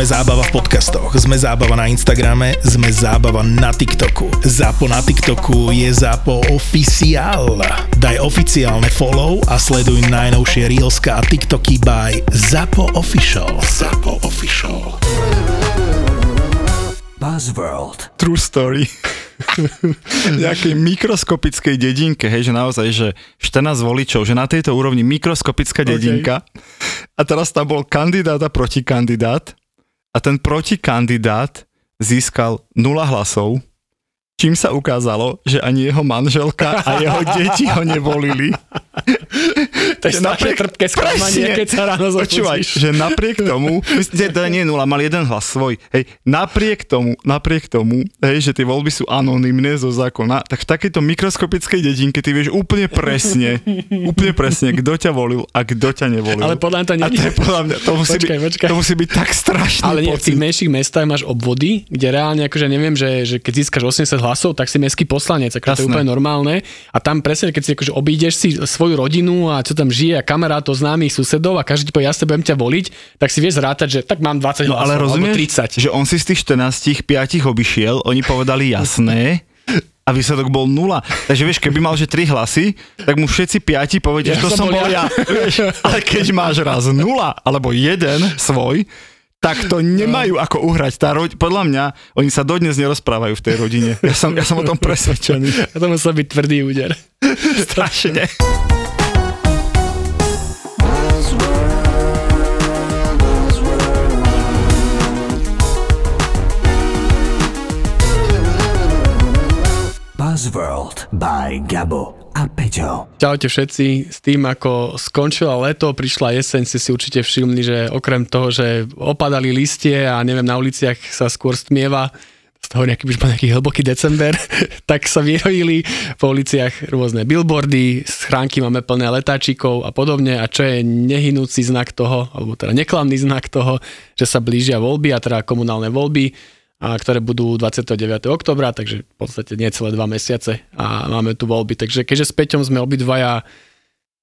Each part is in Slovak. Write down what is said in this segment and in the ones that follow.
Sme zábava v podcastoch, sme zábava na Instagrame, sme zábava na TikToku. Zápo na TikToku je Zápo oficiál. Daj oficiálne follow a sleduj najnovšie Reelska a TikToky by Zapo Official. Zapo Official. Buzzworld. True story. nejakej mikroskopickej dedinke, hej, že naozaj, že 14 voličov, že na tejto úrovni mikroskopická dedinka a teraz tam bol kandidát a protikandidát a ten protikandidát získal 0 hlasov, čím sa ukázalo, že ani jeho manželka a jeho deti ho nevolili. To je strašne trpké sklamanie, keď sa ráno Počúvaj, že napriek tomu, teda nie nula, mal jeden hlas svoj, hej, napriek tomu, napriek tomu, hej, že tie voľby sú anonymné zo zákona, tak v takejto mikroskopickej dedinke ty vieš úplne presne, úplne presne, kto ťa volil a kto ťa nevolil. Ale podľa mňa to a nie to je podľa mňa, to musí, Počkaj, byť, počkaj. to musí byť tak strašný Ale nie, v pocit. tých menších mestách máš obvody, kde reálne akože neviem, že, že keď získaš 80 hlasov, tak si mestský poslanec, akože to je úplne normálne. A tam presne, keď si akože obídeš si svoju rodinu a čo tam žije a kamarátov, známych susedov a každý ti povie, ja sa budem ťa voliť, tak si vieš zrátať, že tak mám 20 No hlasov, ale alebo rozumieš, 30. že on si z tých 14 5 obišiel, oni povedali jasné, a výsledok bol nula. Takže vieš, keby mal že 3 hlasy, tak mu všetci 5 povedia, Ja že to som bol ja. Vieš, ale keď máš raz nula, alebo jeden svoj, tak to nemajú ako uhrať. Tá ro- podľa mňa, oni sa dodnes nerozprávajú v tej rodine. Ja som, ja som o tom presvedčený. A to musel byť tvrdý úder. Strašne. Buzzworld by Gabo a Peťo. Čaute všetci, s tým ako skončilo leto, prišla jeseň, ste si určite všimli, že okrem toho, že opadali listie a neviem, na uliciach sa skôr stmieva, z toho nejaký, už nejaký hlboký december, tak sa vyrojili po uliciach rôzne billboardy, schránky máme plné letáčikov a podobne. A čo je nehynúci znak toho, alebo teda neklamný znak toho, že sa blížia voľby a teda komunálne voľby, a ktoré budú 29. oktobra, takže v podstate nie celé dva mesiace a máme tu voľby. Takže keďže s Peťom sme obidvaja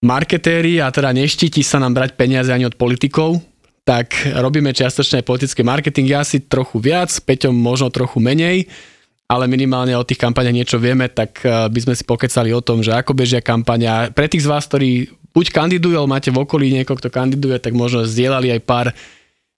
marketéri a teda neštíti sa nám brať peniaze ani od politikov, tak robíme čiastočne aj politický marketing. Ja si trochu viac, Peťom možno trochu menej, ale minimálne o tých kampaniach niečo vieme, tak eh, by sme si pokecali o tom, že ako bežia kampania. Pre tých z vás, ktorí buď kandidujú, ale máte v okolí niekoho, kto kandiduje, tak možno zdieľali aj pár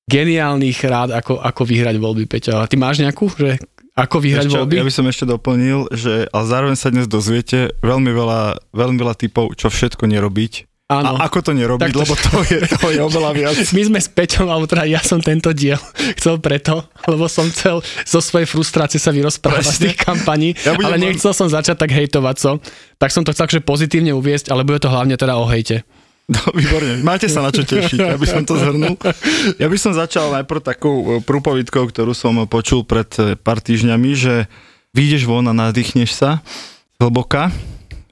geniálnych rád, ako, ako vyhrať voľby, Peťo. A ty máš nejakú, že ako vyhrať čo, voľby? Ja by som ešte doplnil, že ale zároveň sa dnes dozviete veľmi veľa, veľmi veľa typov, čo všetko nerobiť. Áno. A ako to nerobiť, to- lebo to je, to je oveľa viac. My sme s Peťom, alebo teda ja som tento diel chcel preto, lebo som chcel zo svojej frustrácie sa vyrozprávať z tých kampaní, Ja ale nechcel som začať tak hejtovať so. Tak som to chcel že pozitívne uviesť, ale bude to hlavne teda o hejte. No, výborne, máte sa na čo tešiť, aby som to zhrnul. Ja by som začal najprv takou e, prúpovidkou, ktorú som počul pred e, pár týždňami, že vyjdeš von a nadýchneš sa hlboka,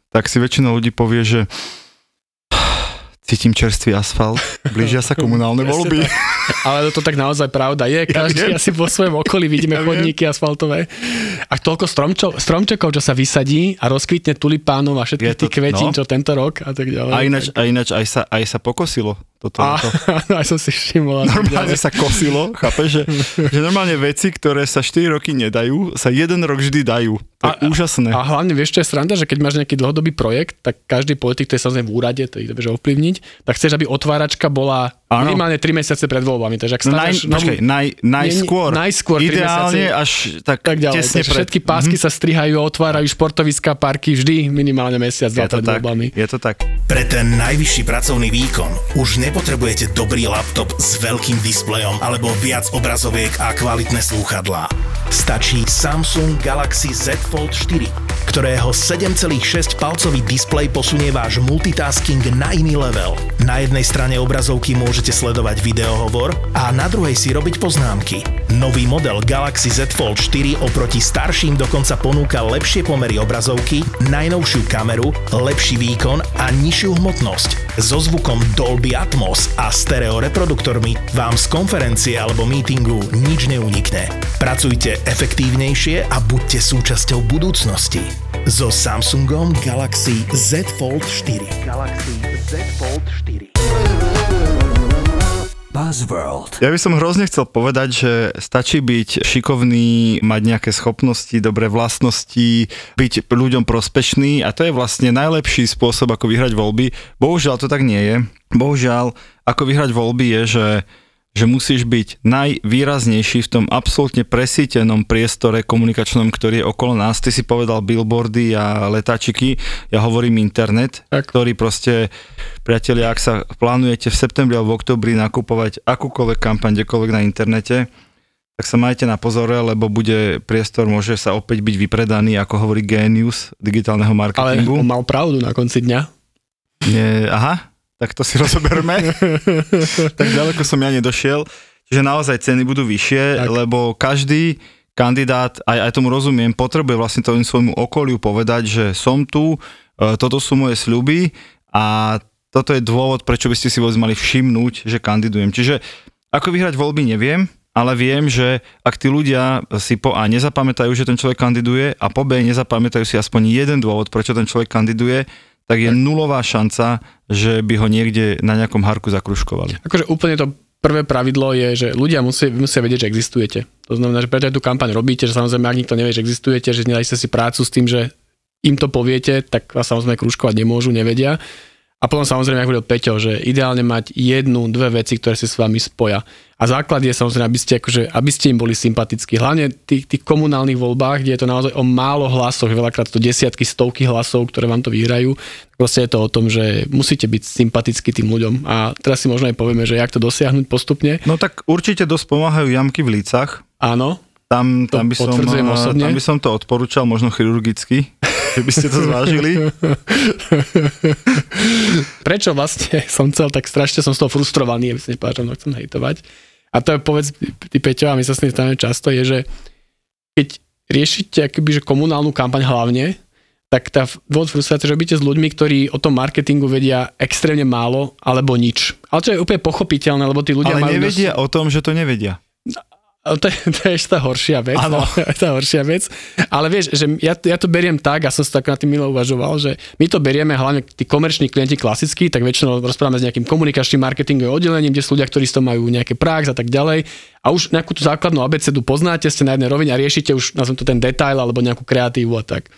tak si väčšina ľudí povie, že cítim čerstvý asfalt, blížia sa komunálne voľby. Ale to tak naozaj pravda je. Každý viem. asi vo svojom okolí vidíme Ja viem. chodníky asfaltové. A toľko stromčov, stromčekov, čo sa vysadí a rozkvitne tulipánov a to- tých kvetín, no. čo tento rok a tak ďalej. A ináč, a ináč aj, sa, aj sa pokosilo toto. A, leto. aj som si všimol. Normálne sa kosilo, chápeš, že, že normálne veci, ktoré sa 4 roky nedajú, sa jeden rok vždy dajú. To je A- úžasné. A hlavne vieš, čo je sranda, že keď máš nejaký dlhodobý projekt, tak každý politik, ktorý je samozrejme v úrade, to ich vieš ovplyvniť, tak chceš, aby otváračka bola Áno. minimálne 3 mesiace pred voľbami. Takže ak No naj, staviaš novú, počkaj, naj, najskôr. Nie, najskôr, tri Ideálne mesiace. až tak, tak ďalej. tesne Takže pred. všetky pásky sa strihajú, otvárajú športoviská parky vždy minimálne mesiac, Je dva to pred tak, voľbami. je to tak. Pre ten najvyšší pracovný výkon už nepotrebujete dobrý laptop s veľkým displejom alebo viac obrazoviek a kvalitné slúchadlá. Stačí Samsung Galaxy Z Fold 4, ktorého 7,6 palcový displej posunie váš multitasking na iný level. Na jednej strane obrazovky môžete sledovať videohovor a na druhej si robiť poznámky. Nový model Galaxy Z Fold 4 oproti starším dokonca ponúka lepšie pomery obrazovky, najnovšiu kameru, lepší výkon a nižšiu hmotnosť. So zvukom Dolby Atmos a stereo reproduktormi vám z konferencie alebo meetingu nič neunikne. Pracujte efektívnejšie a buďte súčasťou budúcnosti. So Samsungom Galaxy Z Fold 4. Galaxy Z Fold 4. Buzzworld. Ja by som hrozne chcel povedať, že stačí byť šikovný, mať nejaké schopnosti, dobré vlastnosti, byť ľuďom prospešný a to je vlastne najlepší spôsob, ako vyhrať voľby. Bohužiaľ to tak nie je. Bohužiaľ, ako vyhrať voľby je, že že musíš byť najvýraznejší v tom absolútne presítenom priestore komunikačnom, ktorý je okolo nás. Ty si povedal billboardy a letáčiky, ja hovorím internet, Tak. ktorý proste, priatelia, ak sa plánujete v septembri alebo v oktobri nakupovať akúkoľvek kampaň kdekoľvek na internete, tak sa majte na pozore, lebo bude priestor, môže sa opäť byť vypredaný, ako hovorí genius digitálneho Ale marketingu. on mal pravdu na konci dňa. Nie, aha, tak to si rozoberme. tak ďaleko som ja nedošiel. Čiže naozaj ceny budú vyššie, Tak. lebo každý kandidát, aj, aj tomu rozumiem, potrebuje vlastne tomu svojmu okoliu povedať, že som tu, e, toto sú moje sľuby a toto je dôvod, prečo by ste si vôbec mali všimnúť, že kandidujem. Čiže ako vyhrať voľby neviem, ale viem, že ak tí ľudia si po A nezapamätajú, že ten človek kandiduje a po B nezapamätajú si aspoň jeden dôvod, prečo ten človek kandiduje, tak je nulová šanca, že by ho niekde na nejakom harku zakruškovali. Akože úplne to prvé pravidlo je, že ľudia musia, musia vedieť, že existujete. To znamená, že preto tú kampaň robíte, že samozrejme, ak nikto nevie, že existujete, že nedáte si prácu s tým, že im to poviete, tak vás samozrejme krúžkovať nemôžu, nevedia. A potom samozrejme, ako hovoril Peťo, že ideálne mať jednu, dve veci, ktoré si s vami spoja. A základ je samozrejme, aby ste, akože, aby ste im boli sympatickí. Hlavne v tých, tých komunálnych voľbách, kde je to naozaj o málo hlasoch, veľakrát to desiatky, stovky hlasov, ktoré vám to vyhrajú. Proste je to o tom, že musíte byť sympatickí tým ľuďom. A teraz si možno aj povieme, že jak to dosiahnuť postupne. No tak určite dosť pomáhajú jamky v lícach. Áno, Tam, tam, by som, eh, osobne. tam by som to odporúčal, možno chirurgicky, že by ste to zvážili. prečo vlastne som chcel, tak strašne som z toho frustrovaný, aby sa nepovedal, že chcem hejtovať. A to je povedz, ty Peťo, a my sa s tým stávame často, je, že keď riešite akoby, že komunálnu kampaň hlavne, tak tá dôvod frustrácie, že robíte s ľuďmi, ktorí o tom marketingu vedia extrémne málo alebo nič. Ale čo je úplne pochopiteľné, lebo tí ľudia Ale majú nevedia o tom, že to nevedia. To, je, to je ešte tá horšia vec. Áno. Tá horšia vec. Ale vieš, že ja, ja to beriem tak, a som si tak na tým milo uvažoval, že my to berieme hlavne tí komerční klienti klasickí, tak väčšinou rozprávame s nejakým komunikačným marketingovým oddelením, kde sú ľudia, ktorí toho majú nejaké prax a tak ďalej. A už nejakú tú základnú abecedu poznáte, ste na jednej rovine a riešite už, nazvem to ten detail alebo nejakú kreatívu a tak.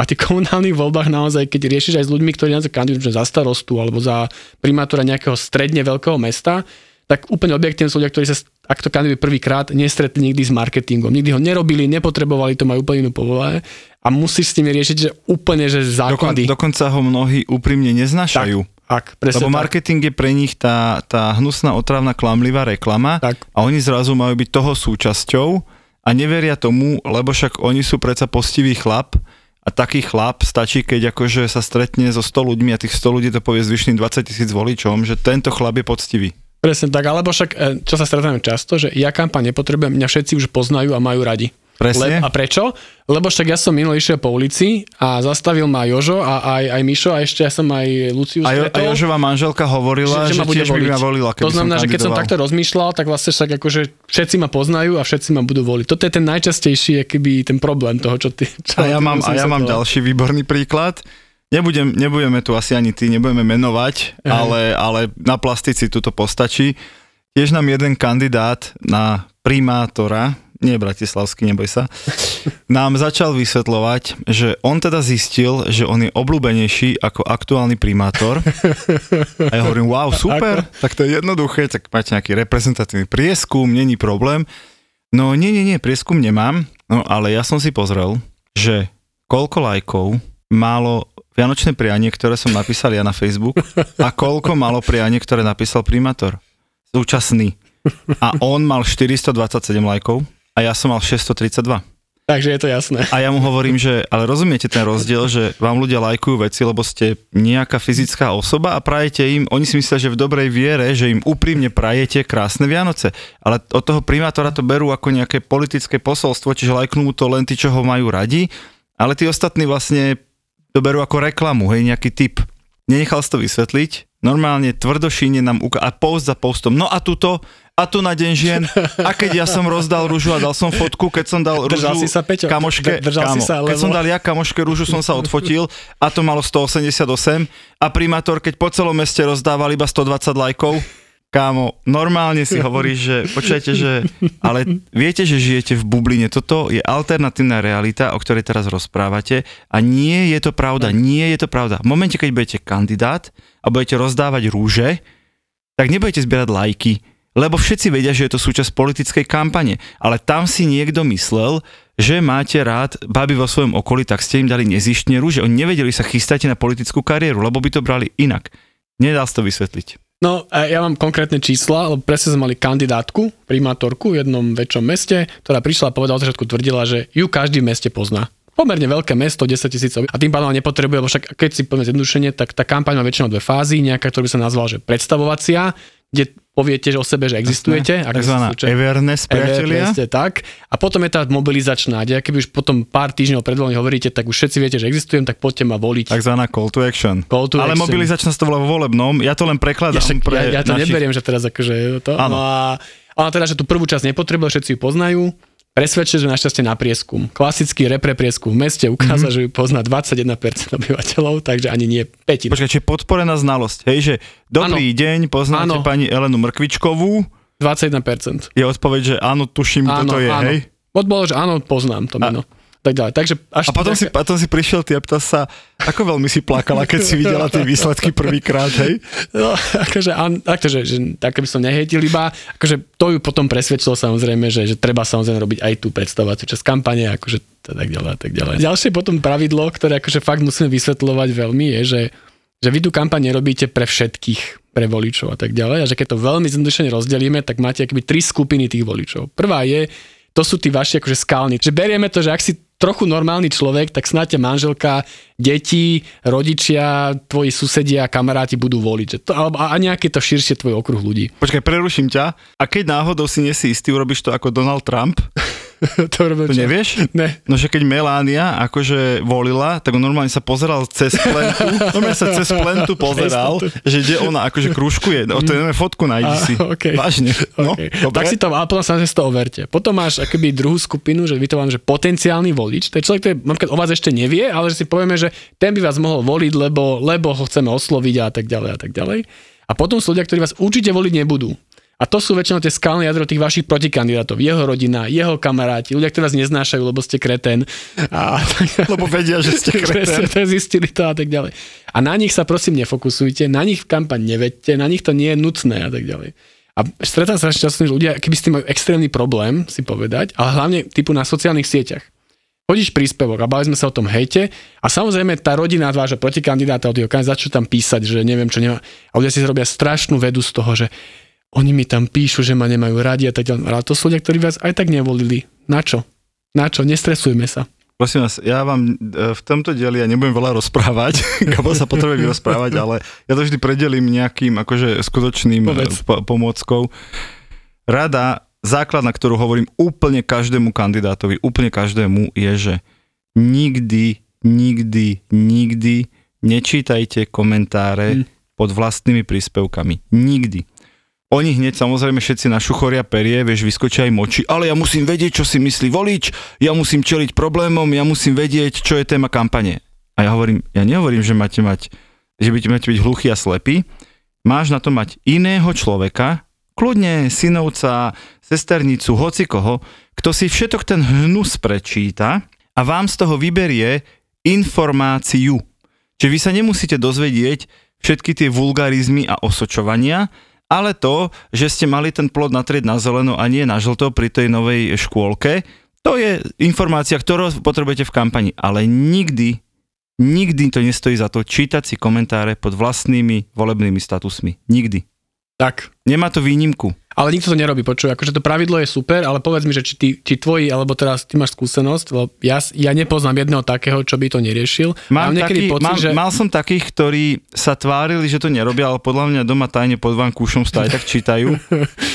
A tých komunálnych voľbách naozaj, keď riešiš aj s ľuďmi, ktorí naozaj kandidujú za starostu alebo za primátora nejakého stredne veľkého mesta, tak úplne objektívne sú ľudia, ktorí sa, ak to kandidujú prvýkrát, nestretli nikdy s marketingom. Nikdy ho nerobili, nepotrebovali to, majú úplne inú povolanie a musíš s tými riešiť, že úplne, že Dokon, základy. dokonca ho mnohí úprimne neznášajú. tak, presne Lebo tak. marketing je pre nich tá, tá hnusná, otravná, klamlivá reklama Tak. a oni zrazu majú byť toho súčasťou a neveria tomu, lebo však oni sú predsa postivý chlap a taký chlap stačí, keď akože sa stretne so 100 ľuďmi a tých 100 ľudí to povie zvyšným 20 tisíc voličom, že tento chlap je poctivý. Presne tak, alebo však, e, čo sa stretávame často, že ja kampaň nepotrebujem, mňa všetci už poznajú a majú radi. Presne. a prečo? Lebo však ja som minul išiel po ulici a zastavil ma Jožo a aj, aj Mišo a ešte ja som aj Luciu A, jo, a. Jožová manželka hovorila, že, že tiež by ma volila, keby To znamená, že keď som takto rozmýšľal, tak vlastne však akože všetci ma poznajú a všetci ma budú voliť. Toto je ten najčastejší akýby, ten problém toho, čo ty... Čo A ja mám, a ja mám ďalší výborný príklad. Nebudem, nebudeme tu asi ani ty, nebudeme menovať, Aj. ale, ale na plastici tuto postačí. Tiež nám jeden kandidát na primátora, nie Bratislavský, neboj sa, nám začal vysvetľovať, že on teda zistil, že on je obľúbenejší ako aktuálny primátor. A ja hovorím, wow, super, tak to je jednoduché, tak máte nejaký reprezentatívny prieskum, není problém. No nie, nie, nie, prieskum nemám, no ale ja som si pozrel, že koľko lajkov málo vianočné prianie, ktoré som napísal ja na Facebook a koľko malo prianie, ktoré napísal primátor. Súčasný. A on mal 427 lajkov a ja som mal 632. Takže je to jasné. A ja mu hovorím, že ale rozumiete ten rozdiel, že vám ľudia lajkujú veci, lebo ste nejaká fyzická osoba a prajete im, oni si myslia, že v dobrej viere, že im úprimne prajete krásne Vianoce. Ale od toho primátora to berú ako nejaké politické posolstvo, čiže lajknú mu to len tí, čo ho majú radi, ale tí ostatní vlastne to berú ako reklamu, hej, nejaký typ. Nenechal si to vysvetliť, normálne tvrdošíne nám uka- a post za postom. No a tuto, a tu na deň žien, a keď ja som rozdal rúžu a dal som fotku, keď som dal Držal rúžu si sa, Peťo? kamoške, Držal si kámo, sa, keď lebo- som dal ja kamoške rúžu, som sa odfotil a to malo 188 a primátor, keď po celom meste rozdával iba 120 lajkov, kámo, normálne si hovoríš, že počujete, že ale viete, že žijete v bubline. Toto je alternatívna realita, o ktorej teraz rozprávate a nie je to pravda, nie je to pravda. V momente, keď budete kandidát a budete rozdávať rúže, tak nebudete zbierať lajky, lebo všetci vedia, že je to súčasť politickej kampane. Ale tam si niekto myslel, že máte rád baby vo svojom okolí, tak ste im dali nezištne rúže. Oni nevedeli, sa chystáte na politickú kariéru, lebo by to brali inak. Nedá sa to vysvetliť. No, ja mám konkrétne čísla, lebo presne sme mali kandidátku, primátorku v jednom väčšom meste, ktorá prišla a povedala, že tvrdila, že ju každý v meste pozná. Pomerne veľké mesto, 10 tisíc a tým pádom nepotrebuje, lebo však keď si poviem zjednodušenie, tak tá kampaň má väčšinou dve fázy, nejaká, ktorá by sa nazvala, že predstavovacia, kde poviete že o sebe, že existujete. Takzvaná awareness, priatelia. Presne, tak. A potom je tá mobilizačná, kde keby už potom pár týždňov pred voľmi hovoríte, tak už všetci viete, že existujem, tak poďte ma voliť. Takzvaná call to action. Call to Ale action. mobilizačná to bola vo volebnom, ja to len prekladám ja, pre ja, ja to našich... neberiem, že teraz akože to. Áno. No a, a teda, že tú prvú časť nepotrebuje, všetci ju poznajú. Presvedčili sme našťastie na prieskum. Klasický repre prieskum v meste ukázal, mm-hmm. že ju pozná 21% obyvateľov, takže ani nie petina. Počkaj, čiže podporená znalosť, hej, že dobrý Áno. deň, poznáte Áno. pani Elenu Mrkvičkovú, 21%. je odpoveď, že áno, tuším, kto to je, áno. hej? Odbolo, že áno, poznám to meno. Tak ďalej. Takže až A potom, si, potom si prišiel ty a pýtal sa, ako veľmi si plakala, keď si videla tie výsledky prvýkrát, hej? No, akože, an, akože že, tak by som nehejtil iba, akože to ju potom presvedčilo samozrejme, že, že treba samozrejme robiť aj tú predstavovaciu časť kampane, akože to tak ďalej a tak ďalej. Ďalšie potom pravidlo, ktoré akože fakt musíme vysvetľovať veľmi, je, že, že vy tú kampaň nerobíte pre všetkých, pre voličov a tak ďalej, a že keď to veľmi zjednodušene rozdelíme, tak máte akoby tri skupiny tých voličov. Prvá je, to sú tí vaši akože skalní. Že berieme to, že ak si trochu normálny človek, tak snáď ťa manželka, deti, rodičia, tvoji susedia, kamaráti budú voliť. Že to, alebo, a nejaké to širšie tvoj okruh ľudí. Počkaj, preruším ťa. A keď náhodou si nie si istý, urobíš to ako Donald Trump, to robil to čo? nevieš? Ne. No, že keď Melania akože volila, tak on normálne sa pozeral cez plentu, normálne sa cez plentu pozeral, že kde ona akože kružkuje. No, to je fotku nájdi si. Okay. Vážne. No, Okay. dobre. Tak si to, a potom sa to overte. Potom máš akoby druhú skupinu, že vy to vám, že potenciálny volič. To je človek, ktorý napríklad o vás ešte nevie, ale že si povieme, že ten by vás mohol voliť, lebo, lebo ho chceme osloviť a tak ďalej a tak ďalej. A potom sú ľudia, ktorí vás určite voliť nebudú. A to sú väčšinou tie skalné jadro tých vašich protikandidátov. Jeho rodina, jeho kamaráti, ľudia, ktorí vás neznášajú, lebo ste kreten. A, Lebo vedia, že ste kreten. zistili to a tak ďalej. A na nich sa prosím nefokusujte, na nich v kampaň nevedte, na nich to nie je nutné a tak ďalej. A stretám sa často, že ľudia, keby s tým majú extrémny problém si povedať, ale hlavne typu na sociálnych sieťach. Hodíš príspevok a bavili sme sa o tom hejte a samozrejme tá rodina vášho protikandidáta od jeho kandidáta začnú tam písať, že neviem čo nemá. A ľudia si robia strašnú vedu z toho, že oni mi tam píšu, že ma nemajú radi a tak ďalej. Ale to sú ľudia, ktorí vás aj tak nevolili. Na čo? Na čo? Nestresujme sa. Prosím vás, ja vám e, v tomto dieli ja nebudem veľa rozprávať, Gabo sa potrebuje vyrozprávať, ale ja to vždy predelím nejakým akože skutočným e, Povedz. po- pomôckou. Rada, základná, ktorú hovorím úplne každému kandidátovi, úplne každému, je, že nikdy, nikdy, nikdy nečítajte komentáre Hm. pod vlastnými príspevkami. Nikdy. Oni hneď samozrejme všetci našuchoria perie, vieš, vyskočia aj moči, ale ja musím vedieť, čo si myslí volič, ja musím čeliť problémom, ja musím vedieť, čo je téma kampane. A ja hovorím, ja nehovorím, že máte mať, že by máte byť hluchý a slepý, máš na to mať iného človeka, kľudne synovca, sesternicu, hoci koho, kto si všetok ten hnus prečíta a vám z toho vyberie informáciu. Čiže vy sa nemusíte dozvedieť všetky tie vulgarizmy a osočovania, ale to, že ste mali ten plod natrieť na zeleno a nie na žlto pri tej novej škôlke, to je informácia, ktorú potrebujete v kampani, ale nikdy, nikdy to nestojí za to čítať si komentáre pod vlastnými volebnými statusmi. Nikdy. Tak. Nemá to výnimku. Ale nikto to nerobí, počuj, akože to pravidlo je super, ale povedz mi, že či, ty, či tvoji, alebo teraz ty máš skúsenosť, lebo ja, ja nepoznám jedného takého, čo by to neriešil. Mám taký, pocit, mám, že... Mal som takých, ktorí sa tvárili, že to nerobia, ale podľa mňa doma tajne pod vankúšom stále tak čítajú.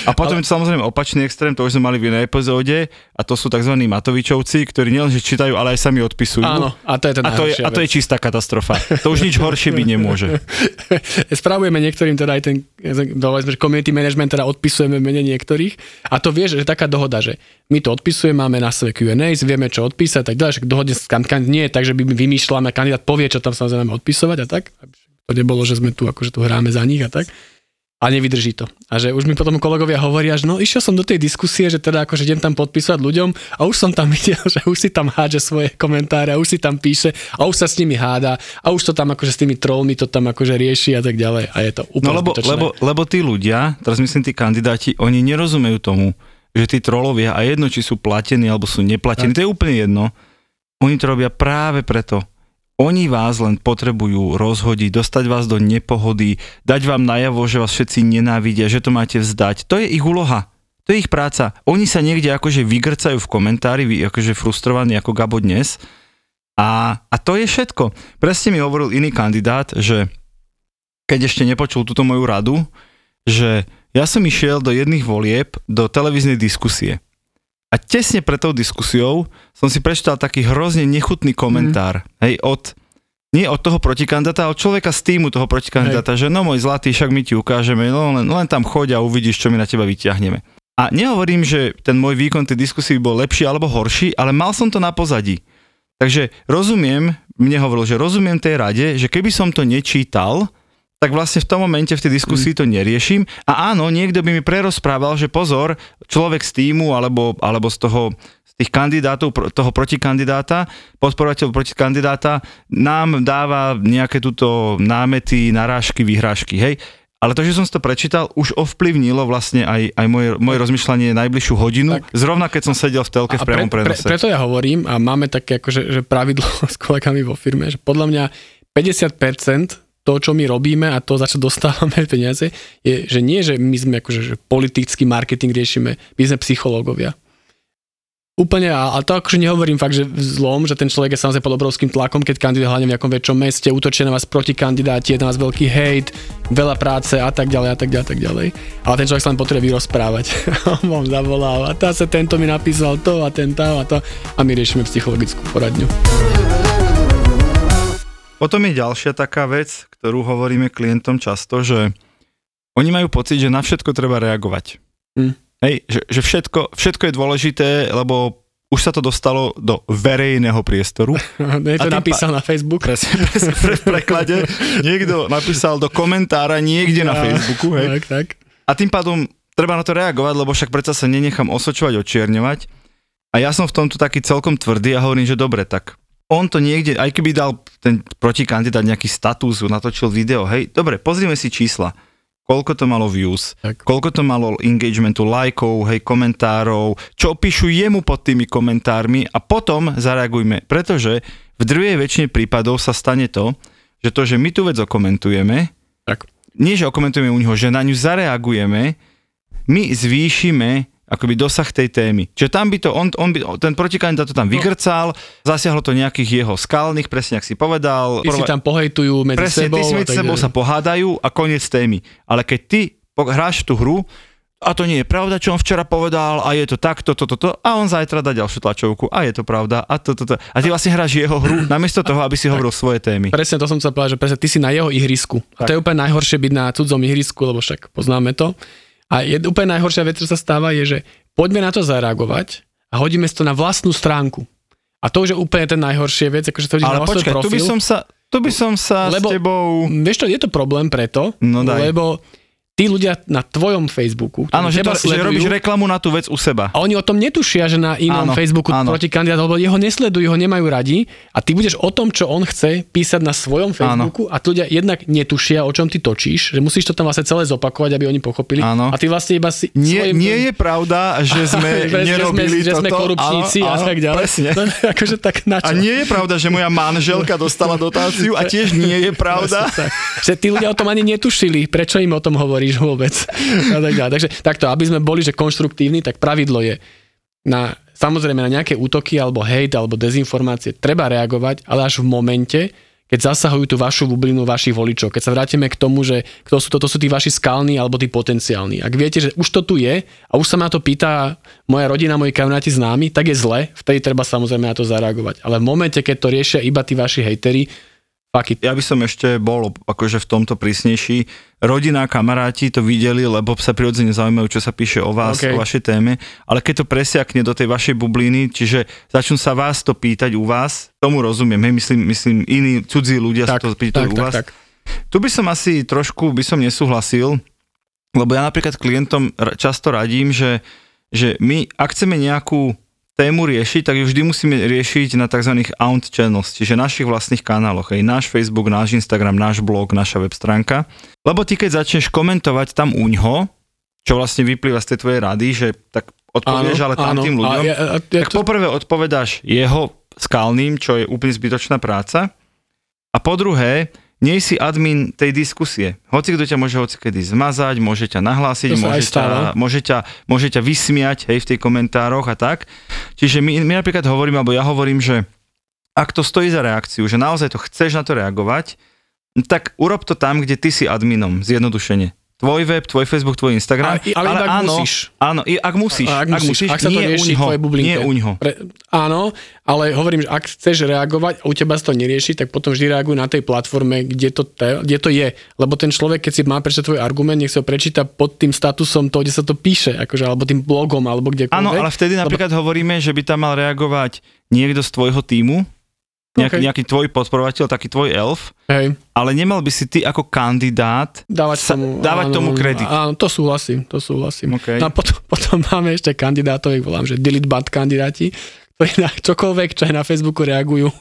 A potom to samozrejme opačný extrém, to už sme mali v inej epizóde, a to sú tzv. Matovičovci, ktorí nielenže čítajú, ale aj sami odpisujú. Áno, a to je A to je, a to je čistá katastrofa. To už nič horšie byť nemôže. Spravujeme niektorým teda aj ten, povedzme, community management, teda odpisujeme v mene niektorých. A to vieš, že taká dohoda, že my to odpisujeme, máme na svoje Q&A, vieme čo odpísať, tak ďalej, že dohodne s kan- kan- nie je tak, že by vymýšľame, kandidát povie, čo tam samozrejme odpisovať a tak. To nebolo, že sme tu, akože tu hráme za nich a tak. A nevydrží to. A že už mi potom kolegovia hovoria, že no išiel som do tej diskusie, že teda akože idem tam podpísať ľuďom a už som tam videl, že už si tam hádže svoje komentáre a už si tam píše a už sa s nimi háda a už to tam akože s tými trollmi to tam akože rieši a tak ďalej a je to úplne No lebo, zbytočné. lebo, lebo tí ľudia, teraz myslím tí kandidáti, oni nerozumejú tomu, že tí trolovia, a jedno, či sú platení alebo sú neplatení, to je úplne jedno, oni to robia práve preto. Oni vás len potrebujú rozhodiť, dostať vás do nepohody, dať vám najavo, že vás všetci nenávidia, že to máte vzdať. To je ich úloha. To je ich práca. Oni sa niekde akože vygrcajú v komentári, akože frustrovaní ako Gabo dnes. A, a to je všetko. Presne mi hovoril iný kandidát, že keď ešte nepočul túto moju radu, že ja som išiel do jedných volieb do televíznej diskusie. A tesne pred tou diskusiou som si prečítal taký hrozne nechutný komentár. Mm. Hej, od, nie od toho protikandidáta, ale od človeka z týmu toho protikandidáta, že no môj zlatý, však my ti ukážeme, no len, len tam choď a uvidíš, čo my na teba vyťahneme. A nehovorím, že ten môj výkon tej diskusie bol lepší alebo horší, ale mal som to na pozadí. Takže rozumiem, mne hovoril, že rozumiem tej rade, že keby som to nečítal, tak vlastne v tom momente v tej diskusii to neriešim. A áno, niekto by mi prerozprával, že pozor, človek z týmu alebo, alebo z toho tých kandidátov, toho protikandidáta, podporovateľ protikandidáta, nám dáva nejaké túto námety, narážky, vyhrážky, hej. Ale to, že som si to prečítal, už ovplyvnilo vlastne aj, aj moje, moje rozmýšľanie najbližšiu hodinu, Tak. zrovna keď som sedel v telke v priamom prenose. preto ja hovorím a máme také akože, že pravidlo s kolegami vo firme, že podľa mňa 50% to, čo my robíme a to, za čo dostávame peniaze, je, že nie, že my sme akože, že politický marketing riešime, my sme psychológovia. Úplne, a, a to akože nehovorím fakt, že zlom, že ten človek je samozrejme pod obrovským tlakom, keď kandiduje hlavne v nejakom väčšom meste, útočia na vás proti kandidáti, je na vás veľký hejt, veľa práce a tak ďalej a tak ďalej a tak ďalej. Ale ten človek sa len potrebuje vyrozprávať. Vám zavolal a tá sa tento mi napísal to a ten tá a to a my riešime psychologickú poradňu. Potom je ďalšia taká vec, ktorú hovoríme klientom často, že oni majú pocit, že na všetko treba reagovať. Hm. Hej, že, že všetko, všetko je dôležité, lebo už sa to dostalo do verejného priestoru. Je to napísal na Facebook. Presne, presne pre v preklade. Niekto napísal do komentára niekde na Facebooku. Hej. Tak, tak. A tým pádom treba na to reagovať, lebo však predsa sa nenechám osočovať, očierňovať. A ja som v tomto taký celkom tvrdý a hovorím, že dobre, tak on to niekde, aj keby dal ten protikandidát nejaký status, natočil video, hej, dobre, pozrime si čísla. Koľko to malo views, Tak. koľko to malo engagementu, lajkov, hej, komentárov, čo píšu jemu pod tými komentármi a potom zareagujme, pretože v drvej väčšine prípadov sa stane to, že to, že my tú vec okomentujeme, Tak. nie že okomentujeme u neho, že na ňu zareagujeme, my zvýšime akoby dosah tej témy. Čiže tam by to, on, on by, ten protikandidát to tam vygrcal, zasiahlo to nejakých jeho skalných, presne ak si povedal. Tí si tam pohejtujú medzi presne, sebou. ty si medzi tak sebou sa pohádajú a koniec témy. Ale keď ty hráš tú hru, a to nie je pravda, čo on včera povedal, a je to takto, toto, toto, a on zajtra dá ďalšiu tlačovku, a je to pravda, a toto, toto. A ty vlastne hráš jeho hru, namiesto toho, aby si hovoril svoje témy. Presne to som chcel povedať, že presne ty si na jeho ihrisku. A to je úplne najhoršie byť na cudzom ihrisku, lebo však poznáme to. A je úplne najhoršia vec, čo sa stáva, je, že poďme na to zareagovať a hodíme si to na vlastnú stránku. A to už je úplne ten najhoršie vec, akože to Ale na počkaj, tu by profil. som sa, tu by som sa Lebo- s tebou... Vieš čo, je to problém preto, No daj. lebo tí ľudia na tvojom Facebooku, Áno, že, že robíš reklamu na tú vec u seba. a oni o tom netušia, že na inom Áno, Facebooku áno. proti kandidát, lebo jeho nesledujú, ho nemajú radi a ty budeš o tom, čo on chce, písať na svojom Facebooku a tí ľudia jednak netušia, o čom ty točíš, že musíš to tam vlastne celé zopakovať, aby oni pochopili. Áno. A ty vlastne iba si Nie, svojim... nie je pravda, že sme nerobili že sme, že sme toto. korupčníci Áno, a áno, tak ďalej. Presne. No, akože tak na čo? A nie je pravda, že moja manželka dostala dotáciu a tiež nie je pravda. Že tí ľudia o tom ani netušili, prečo im o tom hovoríš vôbec. A tak ďalej. Takže takto, aby sme boli že konštruktívni, tak pravidlo je na, samozrejme na nejaké útoky alebo hejt alebo dezinformácie treba reagovať, ale až v momente, keď zasahujú tú vašu bublinu vašich voličov. Keď sa vrátime k tomu, že kto sú, toto sú tí vaši skalní alebo tí potenciálni. Ak viete, že už to tu je a už sa ma to pýta moja rodina, moji kamaráti známi, tak je zle, vtedy treba samozrejme na to zareagovať. Ale v momente, keď to riešia iba tí vaši hejteri, it. Ja by som ešte bol akože v tomto prísnejší. Rodina a kamaráti to videli, lebo sa prirodzene zaujímajú, čo sa píše o vás, OK. o vašej téme, ale keď to presiakne do tej vašej bubliny, čiže začnú sa vás to pýtať u vás, tomu rozumiem, hej, myslím, myslím iní cudzí ľudia sa to pýtajú u vás. tak. Tu by som asi trošku, by som nesúhlasil, lebo ja napríklad klientom často radím, že, že my, ak chceme nejakú tému riešiť, tak ju vždy musíme riešiť na tzv. owned channels, čiže našich vlastných kanáloch, aj náš Facebook, náš Instagram, náš blog, naša web stránka. Lebo ty keď začneš komentovať tam uňho, čo vlastne vyplýva z tej tvojej rady, že tak odpovieš, ale tam tým ľuďom, A ja, a, ja, tak poprvé odpovedáš jeho skalným, čo je úplne zbytočná práca. A po druhé, nie si admin tej diskusie. Hoci kto ťa môže hoci kedy zmazať, môže ťa nahlásiť, môže ťa, môže, ťa, môže ťa vysmiať hej, v tej komentároch a tak. Čiže my, my napríklad hovorím, alebo ja hovorím, že ak to stojí za reakciu, že naozaj to chceš na to reagovať, tak urob to tam, kde ty si adminom, zjednodušene. Tvoj web, tvoj Facebook, tvoj Instagram. A- ale iba ak áno, musíš. Áno, i- ak musíš. ak, musíš, ak sa to nie rieši v uňho, tvojej bublinke. Nie uňho. Pre, áno, ale hovorím, že ak chceš reagovať a u teba sa to nerieši, tak potom vždy reaguj na tej platforme, kde to, te, kde to je. Lebo ten človek, keď si má prečítať tvoj argument, nech si ho prečíta pod tým statusom toho, kde sa to píše, akože, alebo tým blogom, alebo kdekoľvek. Áno, ale vtedy Lebo- napríklad hovoríme, že by tam mal reagovať niekto z tvojho týmu, nejaký, OK. nejaký tvoj podporovateľ, taký tvoj elf, Hej, ale nemal by si ty ako kandidát dávať sa, tomu, dávať áno, tomu kredit. Áno, to súhlasím, to súhlasím. OK. No a potom, potom máme ešte kandidátov, ich volám, že delete ban kandidáti, ktorí na čokoľvek, čo aj na Facebooku reagujú,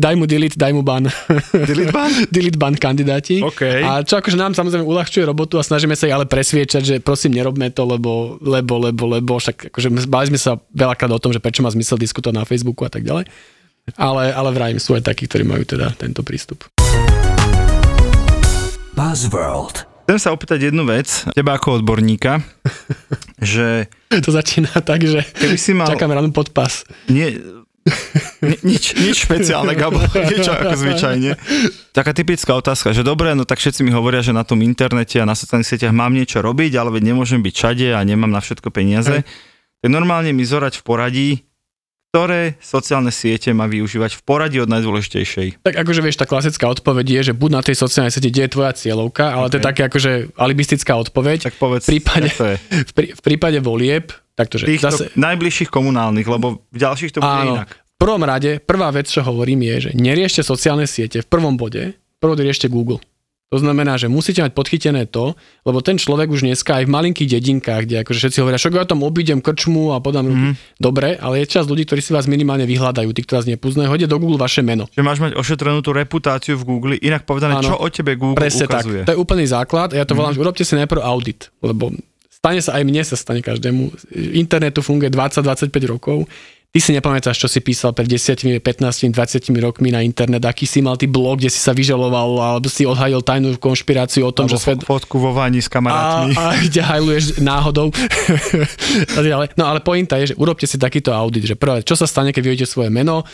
daj mu delete, daj mu ban. Delete ban? delete ban kandidáti. OK. A čo akože nám samozrejme uľahčuje robotu a snažíme sa ich ale presviečať, že prosím nerobme to, lebo, lebo, lebo, lebo, však akože báli sme sa veľakrát o tom, že prečo má zmysel diskutovať na Facebooku a tak ďalej. Ale, ale vrajím, sú aj takí, ktorí majú teda tento prístup. Buzzworld. Chcem sa opýtať jednu vec, teba ako odborníka, že To začína tak, že keby si mal... čakáme ráno podpas. Nie, ni, nič, nič špeciálne, Gabo, niečo ako zvyčajne. Taká typická otázka, že dobre, no tak všetci mi hovoria, že na tom internete a na sociálnych sieťach mám niečo robiť, ale veď nemôžem byť všade a nemám na všetko peniaze. Tak normálne mi zorať v poradí, ktoré sociálne siete má využívať v poradí od najdôležitejšej. Tak akože vieš, tá klasická odpoveď je, že buď na tej sociálnej sieti, kde je tvoja cieľovka, ale to je také akože alibistická odpoveď. Tak povedz, v prípade, to je. v, prí, v prípade volieb, taktože Týchto zase, najbližších komunálnych, lebo v ďalších to bude áno, inak. v prvom rade, prvá vec, čo hovorím je, že neriešte sociálne siete v prvom bode, prvom riešte Google. To znamená, že musíte mať podchytené to, lebo ten človek už dneska aj v malinkých dedinkách, kde akože všetci hovoria, že ja tam obídem krčmu a podám. Mhm. Dobre, ale je čas ľudí, ktorí si vás minimálne vyhľadajú, tí, ktorí vás nepúznajú, hodia do Google vaše meno. Že máš mať ošetrenú tú reputáciu v Google, inak povedané, Áno. čo o tebe Google Presne ukazuje. tak. To je úplný základ. Ja to volám, že urobte si najprv audit, lebo stane sa aj mne, sa stane každému. Internetu funguje 20-25 rokov. Ty si nepamätáš, čo si písal pred 10, 15, 20 rokmi na internet, aký si mal ty blog, kde si sa vyžaloval, alebo si odhajil tajnú konšpiráciu o tom, Alebo že svet... fotku vo vani s A, kamarátmi. a kde hajluješ náhodou. A no ale pointa je, že urobte si takýto audit, že prvé, čo sa stane, keď vyhodíte svoje meno,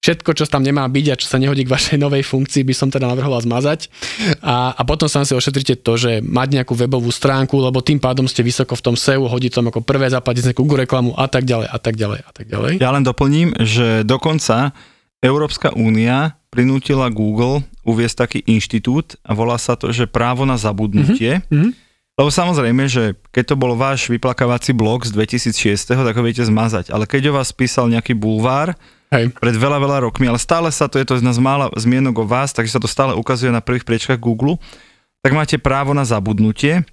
všetko, čo tam nemá byť a čo sa nehodí k vašej novej funkcii, by som teda navrhoval zmazať. A, a potom sa si ošetrite to, že mať nejakú webovú stránku, lebo tým pádom ste vysoko v tom SEO, hodí tam ako prvé, zaplatiť nejakú reklamu a tak ďalej a tak ďalej a tak ďalej. Ja len doplním, že dokonca Európska únia prinútila Google uviesť taký inštitút a volá sa to, že právo na zabudnutie. mhm. Lebo samozrejme, že keď to bol váš vyplakávací blog z 2006, tak ho viete zmazať. Ale keď o vás písal nejaký bulvár Hej. pred veľa, veľa rokmi, ale stále sa to, je to jedna z mála zmienok o vás, takže sa to stále ukazuje na prvých priečkách Google, tak máte právo na zabudnutie.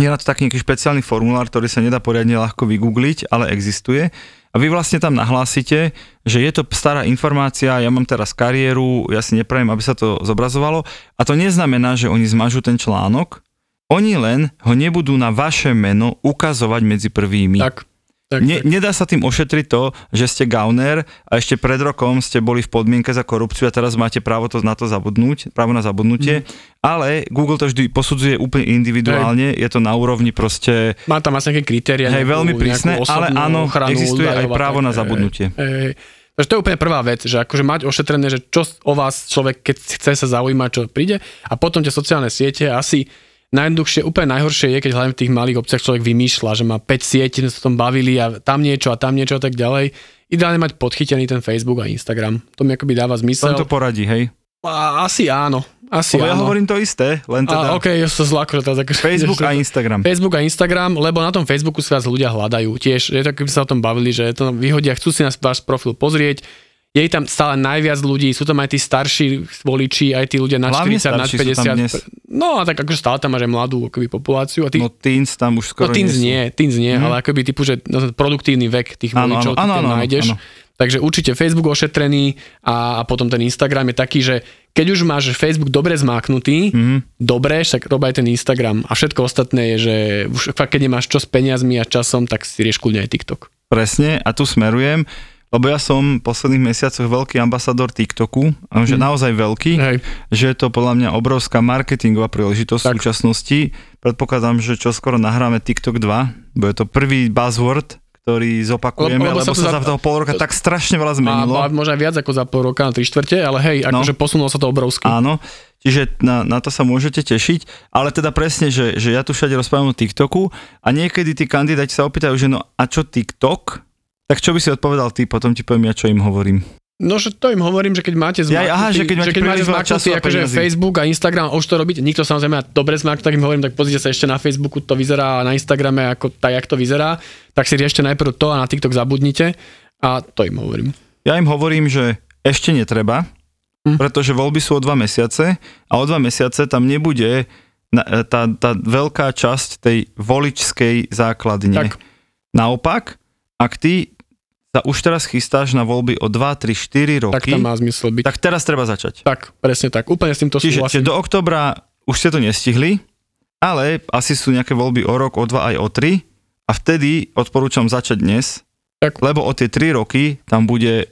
Je na to taký nejaký špeciálny formulár, ktorý sa nedá poriadne ľahko vygoogliť, ale existuje. A vy vlastne tam nahlásite, že je to stará informácia, ja mám teraz kariéru, ja si neprajem, aby sa to zobrazovalo. A to neznamená, že oni zmažú ten článok, oni len ho nebudú na vaše meno ukazovať medzi prvými. Tak, tak, Ne, tak. nedá sa tým ošetriť to, že ste gauner a ešte pred rokom ste boli v podmienke za korupciu a teraz máte právo to, na to zabudnúť, právo na zabudnutie, ale Google to vždy posudzuje úplne individuálne, je to na úrovni proste, Má tam asi nejaké kritéria. Hej, nejakú- veľmi prísne, ale áno, existuje aj právo tak. na Hej, zabudnutie. hej, hej. Takže to je úplne prvá vec, že akože mať ošetrené, že čo o vás človek, keď chce sa zaujímať, čo príde a potom tie sociálne siete asi najjednoduchšie, úplne najhoršie je, keď hlavne v tých malých obciach človek vymýšľa, že má 5 sietí, sme sa tom bavili a tam niečo a tam niečo a tak ďalej. Ideálne mať podchytený ten Facebook a Instagram. To mi akoby dáva zmysel. to poradí, hej. A, asi áno. Asi Lebo ja áno. hovorím to isté, len teda A, OK, ja som zlá, akože teraz akože, Facebook a Instagram. Facebook a Instagram, lebo na tom Facebooku si vás ľudia hľadajú. Tiež je to, keby sa o tom bavili, že to vyhodia, chcú si nás váš profil pozrieť. Je tam stále najviac ľudí, sú tam aj tí starší voliči, aj tí ľudia na Hlavne 40, na starší sú tam dnes. 50. No a tak akože stále tam máš aj mladú akoby, populáciu. A tí, No teens tam už skoro no teens sú. nie, teens nie, mm. ale akoby typu, že no, produktívny vek tých Áno, voličov tam áno, nájdeš. áno. Takže určite Facebook ošetrený a, a potom ten Instagram je taký, že keď už máš Facebook dobre zmáknutý, mm. dobre, však rob aj ten Instagram a všetko ostatné je, že už fakt, keď nemáš čo s peniazmi a časom, tak si rieš kľudne aj TikTok. Presne, a tu smerujem, lebo ja som v posledných mesiacoch veľký ambasador TikToku, a že naozaj veľký, Hej. že je to podľa mňa obrovská marketingová príležitosť v Tak. súčasnosti. Predpokladám, že čo skoro nahráme TikTok 2, bude to prvý buzzword, ktorý zopakujeme, Lebo- lebo, lebo sa sa za- za toho pol roka tak strašne veľa A, zmenilo. a možno aj viac ako za pol roka na 3 štvrte, ale hej, No. akože posunulo sa to obrovsky. Áno, čiže na, na to sa môžete tešiť, ale teda presne, že, že ja tu všade rozprávam o TikToku a niekedy tí kandidáti sa opýtajú, že no a čo TikTok? Tak čo by si odpovedal ty, potom ti poviem ja, čo im hovorím. No, že to im hovorím, že keď máte Ja- zmaknutý, aha, že keď máte že keď máte zmaknutý akože. Facebook a Instagram, už to robíte, nikto samozrejme má dobre zmaknutý, tak im hovorím, tak pozrite sa ešte na Facebooku, to vyzerá a na Instagrame, ako tak, jak to vyzerá, tak si riešte najprv to a na TikTok zabudnite a to im hovorím. Ja im hovorím, že ešte netreba, Hm. pretože voľby sú o dva mesiace a o dva mesiace tam nebude na- tá, tá veľká časť tej voličskej základne. Tak. Naopak, ak ty sa už teraz chystáš na voľby o 2, 3, 4 roky, Tak tam má zmysel byť. Tak, teraz treba začať. tak presne tak, úplne s týmto Čiže, čiže súhlasím. do oktobra už ste to nestihli, ale asi sú nejaké voľby o rok, o dva aj o tri a vtedy odporúčam začať dnes, Tak. lebo o tie 3 roky tam bude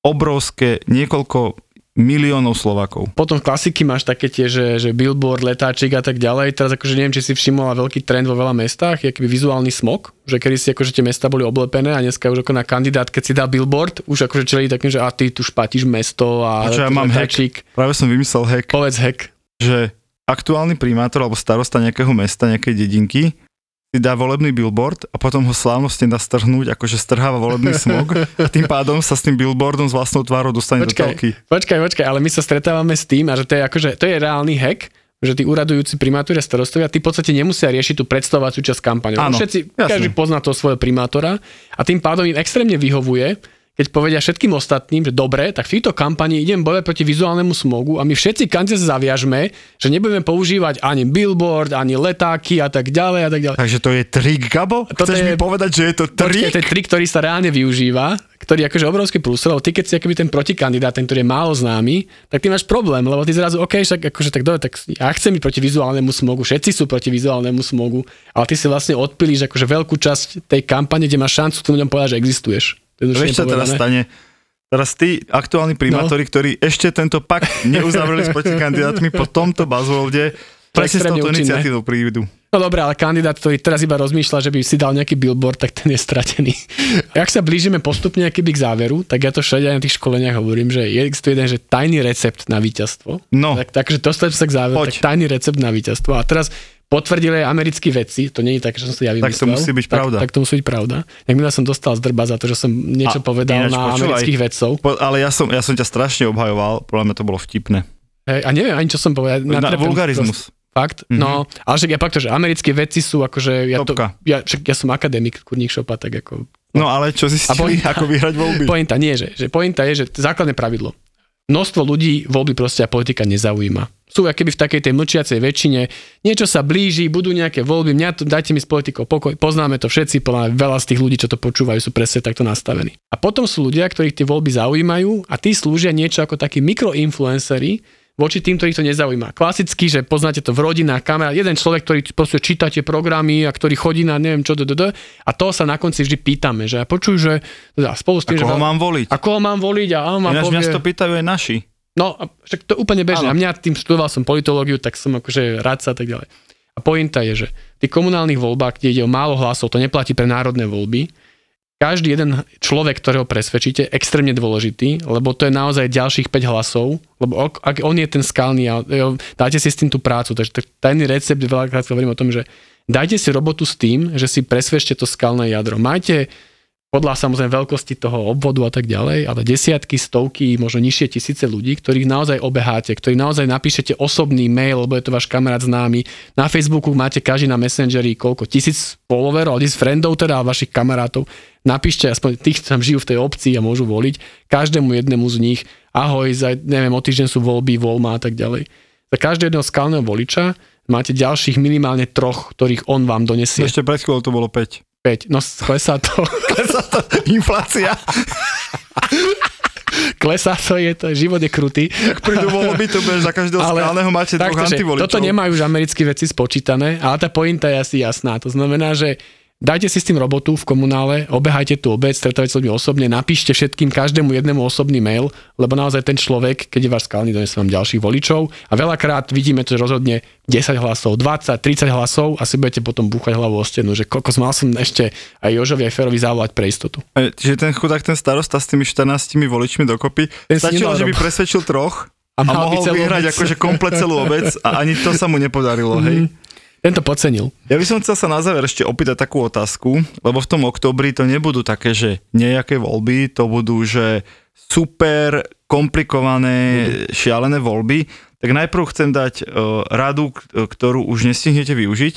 obrovské niekoľko miliónov Slovakov. Potom klasiky máš také tie, že, že billboard, letáčik a tak ďalej. Teraz akože neviem, či si všimol ale veľký trend vo veľa mestách, je akýby vizuálny smog, že kedy si akože tie mesta boli oblepené a dneska už ako na kandidát, keď si dá billboard, už akože čeli takým, že a ty tu špatíš mesto a, A čo ja mám hack? letáčik. Práve som vymyslel hack, Povedz hack. že aktuálny primátor alebo starosta nejakého mesta, nejakej dedinky si dá volebný billboard a potom ho slávnostne dá strhnúť, akože strháva volebný smog a tým pádom sa s tým billboardom s vlastnou tvárou dostane do Počkaj, telky. počkaj, počkaj, ale my sa stretávame s tým, a že to je akože, to je reálny hack, že tí uradujúci primátori a starostovia, tí v podstate nemusia riešiť tú predstavovaciu časť kampane. Áno, Všetci, jasné. každý pozná toho svojho primátora a tým pádom im extrémne vyhovuje, keď povedia všetkým ostatným, že dobre, tak v týchto kampani idem bojovať proti vizuálnemu smogu a my všetci kandidáti sa zaviažme, že nebudeme používať ani billboard, ani letáky a tak ďalej a tak ďalej. Takže to je trik, Gabo? Toto Chceš je- mi povedať, že je to trik? to je trik, ktorý sa reálne využíva, ktorý je akože obrovský plus, lebo ty keď si akoby ten protikandidát, ten, ktorý je málo známy, tak ty máš problém, lebo ty zrazu, OK, však akože tak dobre, tak ja chcem byť proti vizuálnemu smogu, všetci sú proti vizuálnemu smogu, ale ty si vlastne odpilíš akože veľkú časť tej kampane, kde máš šancu tým ľuďom povedať, že existuješ. To Vieš, čo teraz stane? Teraz tí aktuálni primátori, no. ktorí ešte tento pakt neuzavreli s protikandidátmi po tomto buzzworde, presne s touto iniciatívou prídu. No dobré, ale kandidát, ktorý teraz iba rozmýšľa, že by si dal nejaký billboard, tak ten je stratený. Ak sa blížime postupne keby k záveru, tak ja to všade aj na tých školeniach hovorím, že je existuje jeden, že tajný recept na víťazstvo. No. Tak, takže dostať sa k záveru, Poď. tak tajný recept na víťazstvo. A teraz potvrdili aj americkí vedci, to nie je tak, že som si ja Tak to vymyslel. musí byť tak, pravda. Tak, to musí byť pravda. Jak minule som dostal z drba za to, že som niečo A povedal ináč na počúvaj. amerických vedcov. Po, ale ja som, ja som ťa strašne obhajoval, podľa mňa to bolo vtipné. Hej, a neviem ani, čo som povedal. Na, natrepem vulgarizmus. Fakt? Mm-hmm. No, ale však ja fakt to, že americké vedci sú akože, ja, to, Topka. ja, však ja som akademik kurník šopa, tak ako... No ale čo zistili, pointa- ako vyhrať voľby? Pointa nie, že, že pointa je, že základné pravidlo. Množstvo ľudí voľby proste a politika nezaujíma. Sú keby v takej tej mlčiacej väčšine, niečo sa blíži, budú nejaké voľby, mňa to, dajte mi s politikou pokoj, poznáme to všetci, podľa veľa z tých ľudí, čo to počúvajú, sú presne takto nastavení. A potom sú ľudia, ktorých tie voľby zaujímajú a tí slúžia niečo ako takí mikroinfluenceri, voči tým, ktorých to nezaujíma. Klasicky, že poznáte to v rodinách, kamera, jeden človek, ktorý proste číta tie programy a ktorý chodí na neviem čo, ddd, a toho sa na konci vždy pýtame, že a počuj, že teda spolu s A tým, že koho veľa- mám voliť? a koho mám voliť a on Ináč mňa povie... si to pýtajú aj naši. No, a však to je úplne bežné. A Áno. mňa tým študoval som politológiu, tak som akože radca a tak ďalej. A pointa je, že v tých komunálnych voľbách, kde ide o málo hlasov, to neplatí pre národné voľby, každý jeden človek, ktorého presvedčíte, extrémne dôležitý, lebo to je naozaj ďalších 5 hlasov, lebo ok- ak on je ten skalný jo, dáte si s tým tú prácu, takže tak tajný recept, veľakrát hovorím o tom, že dajte si robotu s tým, že si presvedčte to skalné jadro. Majte podľa samozrejme veľkosti toho obvodu a tak ďalej, ale desiatky, stovky, možno nižšie tisíce ľudí, ktorých naozaj obeháte, ktorých naozaj napíšete osobný mail, lebo je to váš kamarát známy. Na Facebooku máte každý na Messengeri koľko? Tisíc followerov, tisíc friendov teda, vašich kamarátov. Napíšte aspoň tých, čo tam žijú v tej obci a môžu voliť. Každému jednému z nich, ahoj, za, neviem, o týždeň sú voľby, voľma a tak ďalej. Za každého jedného skalného voliča máte ďalších minimálne troch, ktorých on vám donesie. Ešte pred chvíľou to bolo 5. 5. No klesá to. Klesá to inflácia. klesá to, je to, život je krutý. Prídu voľby, to budeš za každého ale, skalného máte dvoch antivoličov. Toto nemajú už americké veci spočítané, ale tá pointa je asi jasná. To znamená, že Dajte si s tým robotu v komunále, obehajte tú obec, stretávajte sa ľuďmi osobne, napíšte všetkým, každému jednému osobný mail, lebo naozaj ten človek, keď je váš skalný, donesie vám ďalších voličov a veľakrát vidíme, že rozhodne 10 hlasov, 20, 30 hlasov a si budete potom búchať hlavu o stenu, že koľko mal som ešte aj Jožovi aj Ferovi zavolať pre istotu. E, čiže ten chudák, ten starosta s tými 14 voličmi dokopy, ten stačilo, že by presvedčil troch a, a mohol vyhrať akože komplet celú obec a ani to sa mu nepodarilo, hej? Mhm. Ten to podcenil. Ja by som chcel sa na záver ešte opýtať takú otázku, lebo v tom oktobri to nebudú také, že nejaké voľby, to budú, že super komplikované, šialené voľby. Tak najprv chcem dať uh, radu, ktorú už nestihnete využiť,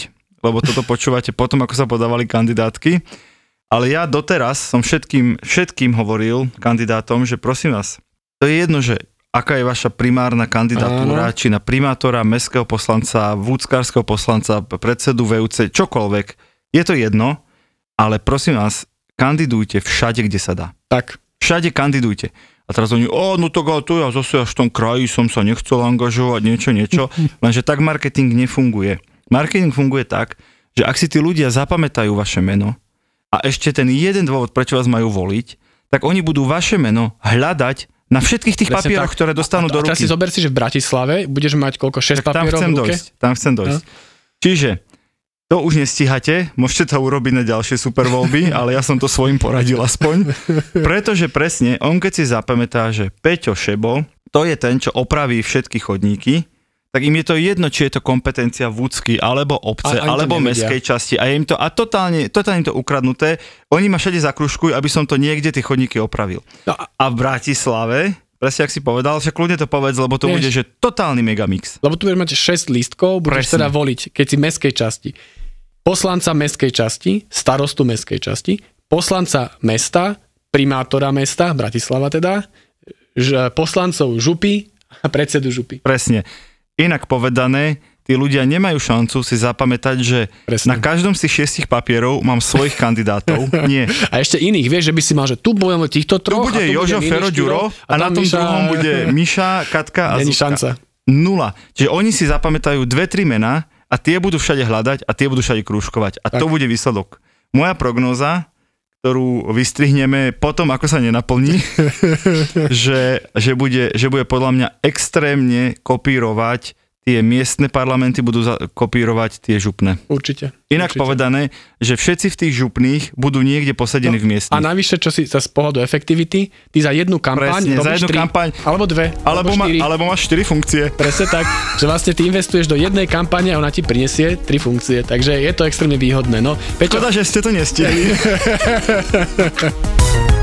lebo toto počúvate potom, ako sa podávali kandidátky. Ale ja doteraz som všetkým, všetkým hovoril kandidátom, že prosím vás, to je jedno, že aká je vaša primárna kandidatúra, Áno. či na primátora, mestského poslanca, vúckárskeho poslanca, predsedu VUC, čokoľvek. Je to jedno, ale prosím vás, kandidujte všade, kde sa dá. Tak. Všade kandidujte. A teraz oni, o, no to to ja zase až v tom kraji som sa nechcel angažovať, niečo, niečo. Lenže tak marketing nefunguje. Marketing funguje tak, že ak si tí ľudia zapamätajú vaše meno a ešte ten jeden dôvod, prečo vás majú voliť, tak oni budú vaše meno hľadať na všetkých tých Presne papieroch, tak. ktoré dostanú a, do ruky. A teraz si zober si, že v Bratislave budeš mať koľko, 6 tak papierov tam chcem v ruke? Dojsť, tam chcem dojsť. No. Čiže to už nestíhate, môžete to urobiť na ďalšie super voľby, ale ja som to svojim poradil aspoň. Pretože presne, on keď si zapamätá, že Peťo Šebo, to je ten, čo opraví všetky chodníky, tak im je to jedno, či je to kompetencia vúcky, alebo obce, a, alebo mestskej časti. A je im to a totálne, totálne to ukradnuté. Oni ma všade zakruškujú, aby som to niekde tie chodníky opravil. No a... a v Bratislave, presne ak si povedal, však kľudne to povedz, lebo to Vieš, bude, že totálny megamix. Lebo tu budeš mať 6 lístkov, budeš presne. teda voliť, keď si mestskej časti. Poslanca mestskej časti, starostu mestskej časti, poslanca mesta, primátora mesta, Bratislava teda, poslancov župy a predsedu župy. Presne. Inak povedané, tí ľudia nemajú šancu si zapamätať, že Presne. na každom z tých šiestich papierov mám svojich kandidátov. Nie. A ešte iných, vieš, že by si mal, že tu budeme týchto troch. Tu bude Jožo, Fero, Ďuro a, a na tom Miša... druhom bude Miša, Katka a Není šanca. Nula. Čiže oni si zapamätajú dve, tri mená a tie budú všade hľadať a tie budú všade krúžkovať. A tak. to bude výsledok. Moja prognóza, ktorú vystrihneme potom, ako sa nenaplní, že, že, bude, že bude podľa mňa extrémne kopírovať tie miestne parlamenty budú za- kopírovať tie župné. Určite. Inak určite. povedané, že všetci v tých župných budú niekde posedení no, v miestnych. A navyše, čo si z pohľadu efektivity, ty za jednu kampaň Presne, za jednu tri, kampaň, alebo dve, alebo, alebo, ma, alebo máš štyri funkcie. Presne tak, že vlastne ty investuješ do jednej kampane a ona ti prinesie tri funkcie, takže je to extrémne výhodné. No, Peťo... Škoda, že ste to nestihli.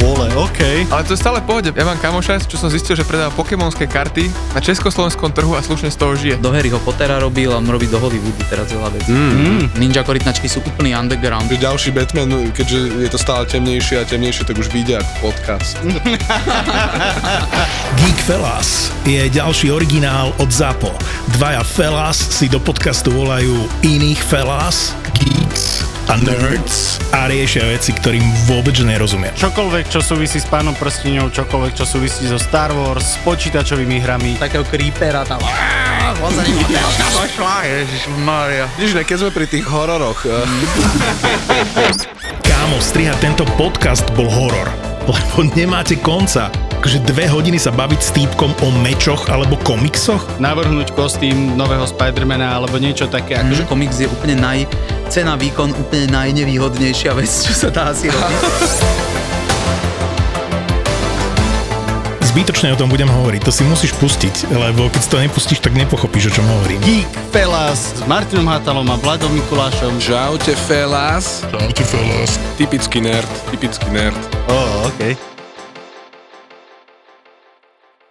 vole, OK. Ale to je stále pohode. Ja mám kamoša, čo som zistil, že predáva pokémonské karty na československom trhu a slušne z toho žije. Do Harryho Pottera robil a robí do Hollywoodu teraz veľa vecí. Mm. mm. Ninja korytnačky sú úplný underground. Že ďalší Batman, keďže je to stále temnejšie a temnejšie, tak už vyjde ako podcast. Geek Fellas je ďalší originál od ZAPO. Dvaja Fellas si do podcastu volajú iných Fellas, Geeks a nerds a riešia veci, ktorým vôbec nerozumia. Čokoľvek, čo súvisí s pánom prstiňou, čokoľvek, čo súvisí so Star Wars, s počítačovými hrami. Takého creepera tam. Ježišmarja. Vidíš, keď sme pri tých hororoch. Kámo, strihať tento podcast bol horor, lebo nemáte konca akože dve hodiny sa baviť s týpkom o mečoch alebo komiksoch? Navrhnúť kostým nového Spidermana alebo niečo také. Akože komiks je úplne naj, cena výkon úplne najnevýhodnejšia vec, čo sa dá asi robiť. zbytočne o tom budem hovoriť, to si musíš pustiť, lebo keď si to nepustíš, tak nepochopíš, o čom hovorím. Geek Pelas s Martinom Hatalom a Vladom Mikulášom. Čaute, felás. Čaute, fellas. Typický nerd, typický nerd. Ó, oh, okej. Okay.